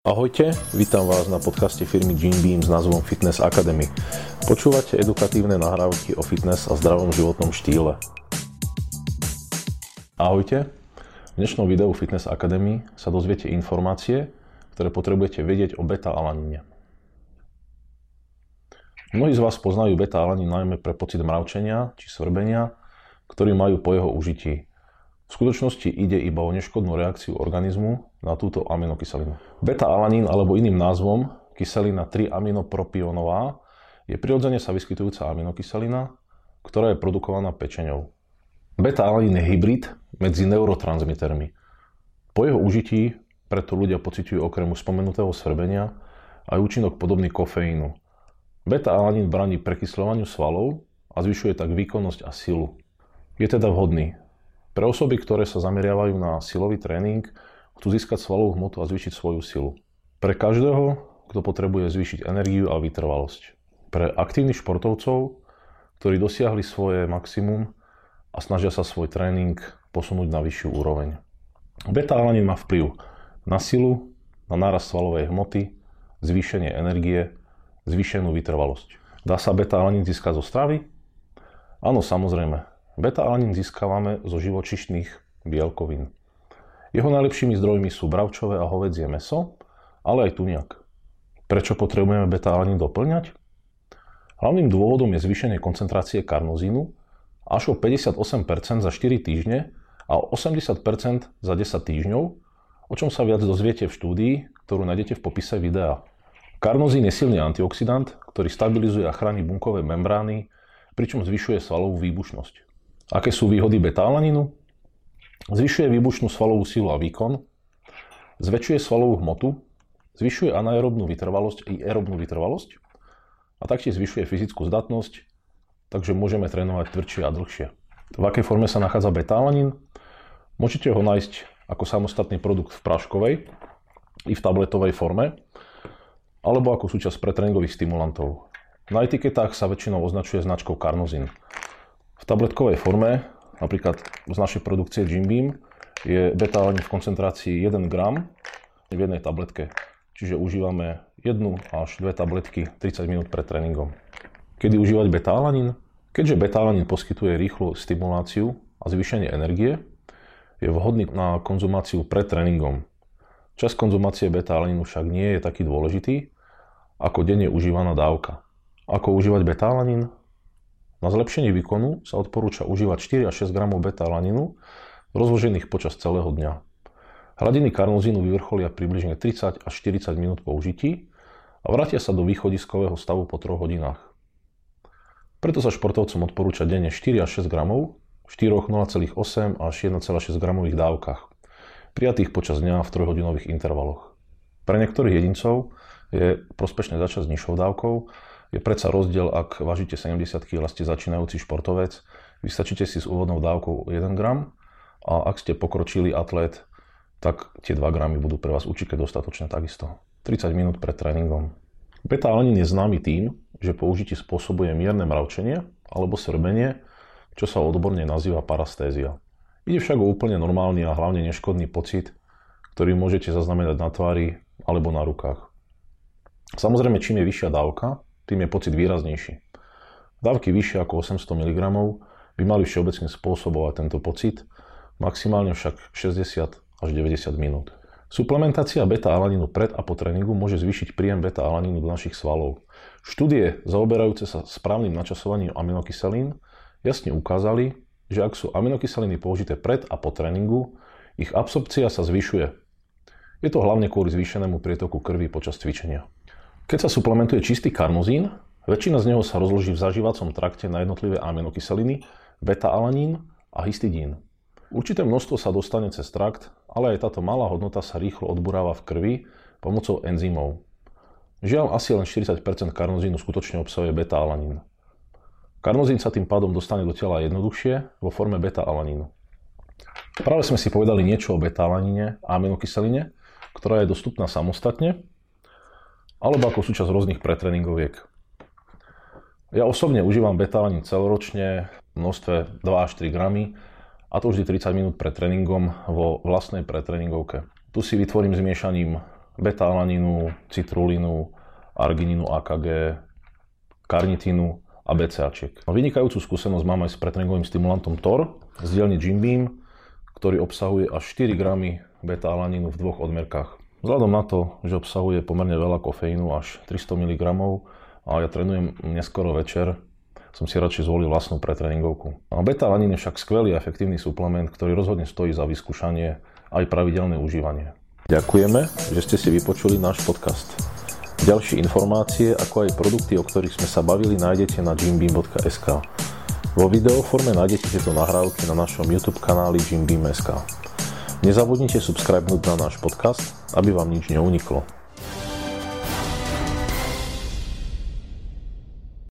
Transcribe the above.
Ahojte, vítam vás na podcaste firmy Gene Beam s názvom Fitness Academy. Počúvate edukatívne nahrávky o fitness a zdravom životnom štýle. Ahojte, v dnešnom videu Fitness Academy sa dozviete informácie, ktoré potrebujete vedieť o beta-alanine. Mnohí z vás poznajú beta-alanin najmä pre pocit mravčenia či svrbenia, ktorý majú po jeho užití. V skutočnosti ide iba o neškodnú reakciu organizmu na túto aminokyselinu. Beta-alanín alebo iným názvom kyselina 3-aminopropionová je prirodzene sa vyskytujúca aminokyselina, ktorá je produkovaná pečeňou. Beta-alanín je hybrid medzi neurotransmitermi. Po jeho užití preto ľudia pociťujú okrem spomenutého svrbenia aj účinok podobný kofeínu. Beta-alanín bráni prekysľovaniu svalov a zvyšuje tak výkonnosť a silu. Je teda vhodný pre osoby, ktoré sa zameriavajú na silový tréning, chcú získať svalovú hmotu a zvýšiť svoju silu. Pre každého, kto potrebuje zvýšiť energiu a vytrvalosť. Pre aktívnych športovcov, ktorí dosiahli svoje maximum a snažia sa svoj tréning posunúť na vyššiu úroveň. Beta-alanín má vplyv na silu, na nárast svalovej hmoty, zvýšenie energie, zvýšenú vytrvalosť. Dá sa beta-alanín získať zo stravy? Áno, samozrejme. Beta-alanín získavame zo živočišných bielkovín. Jeho najlepšími zdrojmi sú bravčové a hovedzie meso, ale aj tuniak. Prečo potrebujeme beta-alanín doplňať? Hlavným dôvodom je zvýšenie koncentrácie karnozínu až o 58% za 4 týždne a o 80% za 10 týždňov, o čom sa viac dozviete v štúdii, ktorú nájdete v popise videa. Karnozín je silný antioxidant, ktorý stabilizuje a chráni bunkové membrány, pričom zvyšuje svalovú výbušnosť. Aké sú výhody beta-alaninu? Zvyšuje výbušnú svalovú silu a výkon, zväčšuje svalovú hmotu, zvyšuje anaerobnú vytrvalosť i aerobnú vytrvalosť a taktiež zvyšuje fyzickú zdatnosť, takže môžeme trénovať tvrdšie a dlhšie. V akej forme sa nachádza beta-alanin? Môžete ho nájsť ako samostatný produkt v práškovej i v tabletovej forme, alebo ako súčasť pretréningových stimulantov. Na etiketách sa väčšinou označuje značkou Carnosin. V tabletkovej forme, napríklad z našej produkcie Jim Beam, je beta v koncentrácii 1 gram v jednej tabletke. Čiže užívame jednu až dve tabletky 30 minút pred tréningom. Kedy užívať beta-alanín? Keďže beta-alanín poskytuje rýchlu stimuláciu a zvýšenie energie, je vhodný na konzumáciu pred tréningom. Čas konzumácie beta-alanínu však nie je taký dôležitý, ako denne užívaná dávka. Ako užívať beta-alanín? Na zlepšenie výkonu sa odporúča užívať 4 až 6 gramov beta-alaninu rozložených počas celého dňa. Hladiny karnozínu vyvrcholia približne 30 až 40 minút po užití a vrátia sa do východiskového stavu po 3 hodinách. Preto sa športovcom odporúča denne 4 až 6 gramov v 4 0,8 až 1,6 gramových dávkach, prijatých počas dňa v 3-hodinových intervaloch. Pre niektorých jedincov je prospešné začať s nižšou dávkou je predsa rozdiel, ak vážite 70 kg a ste začínajúci športovec, vystačíte si s úvodnou dávkou 1 gram a ak ste pokročilý atlét, tak tie 2 gramy budú pre vás určite dostatočné takisto. 30 minút pred tréningom. Beta-alanín je známy tým, že použití spôsobuje mierne mravčenie alebo srbenie, čo sa odborne nazýva parastézia. Ide však o úplne normálny a hlavne neškodný pocit, ktorý môžete zaznamenať na tvári alebo na rukách. Samozrejme, čím je vyššia dávka, tým je pocit výraznejší. Dávky vyššie ako 800 mg by mali všeobecne spôsobovať tento pocit, maximálne však 60 až 90 minút. Suplementácia beta-alaninu pred a po tréningu môže zvýšiť príjem beta-alaninu do našich svalov. Štúdie zaoberajúce sa správnym načasovaním aminokyselín jasne ukázali, že ak sú aminokyseliny použité pred a po tréningu, ich absorpcia sa zvyšuje. Je to hlavne kvôli zvýšenému prietoku krvi počas cvičenia. Keď sa suplementuje čistý karnozín, väčšina z neho sa rozloží v zažívacom trakte na jednotlivé aminokyseliny, beta-alanín a histidín. Určité množstvo sa dostane cez trakt, ale aj táto malá hodnota sa rýchlo odburáva v krvi pomocou enzymov. Žiaľ, asi len 40% karnozínu skutočne obsahuje beta-alanín. Karnozín sa tým pádom dostane do tela jednoduchšie vo forme beta-alanínu. Práve sme si povedali niečo o beta-alaníne a aminokyseline, ktorá je dostupná samostatne alebo ako súčasť rôznych pretréningoviek. Ja osobne užívam betalanín celoročne v množstve 2 až 3 gramy a to vždy 30 minút pred tréningom vo vlastnej pretréningovke. Tu si vytvorím zmiešaním beta-alaninu, citrulinu, argininu AKG, karnitínu a BCAčiek. Vynikajúcu skúsenosť mám aj s pretréningovým stimulantom TOR z dielne Jim Beam, ktorý obsahuje až 4 gramy beta-alaninu v dvoch odmerkách. Vzhľadom na to, že obsahuje pomerne veľa kofeínu, až 300 mg, a ja trénujem neskoro večer, som si radšej zvolil vlastnú pretréningovku. A beta-alanín je však skvelý a efektívny suplement, ktorý rozhodne stojí za vyskúšanie aj pravidelné užívanie. Ďakujeme, že ste si vypočuli náš podcast. Ďalšie informácie, ako aj produkty, o ktorých sme sa bavili, nájdete na jimbeam.sk. Vo videoforme nájdete tieto nahrávky na našom YouTube kanáli jimbeam.sk. Nezabudnite subscribenúť na náš podcast, aby vám nič neuniklo.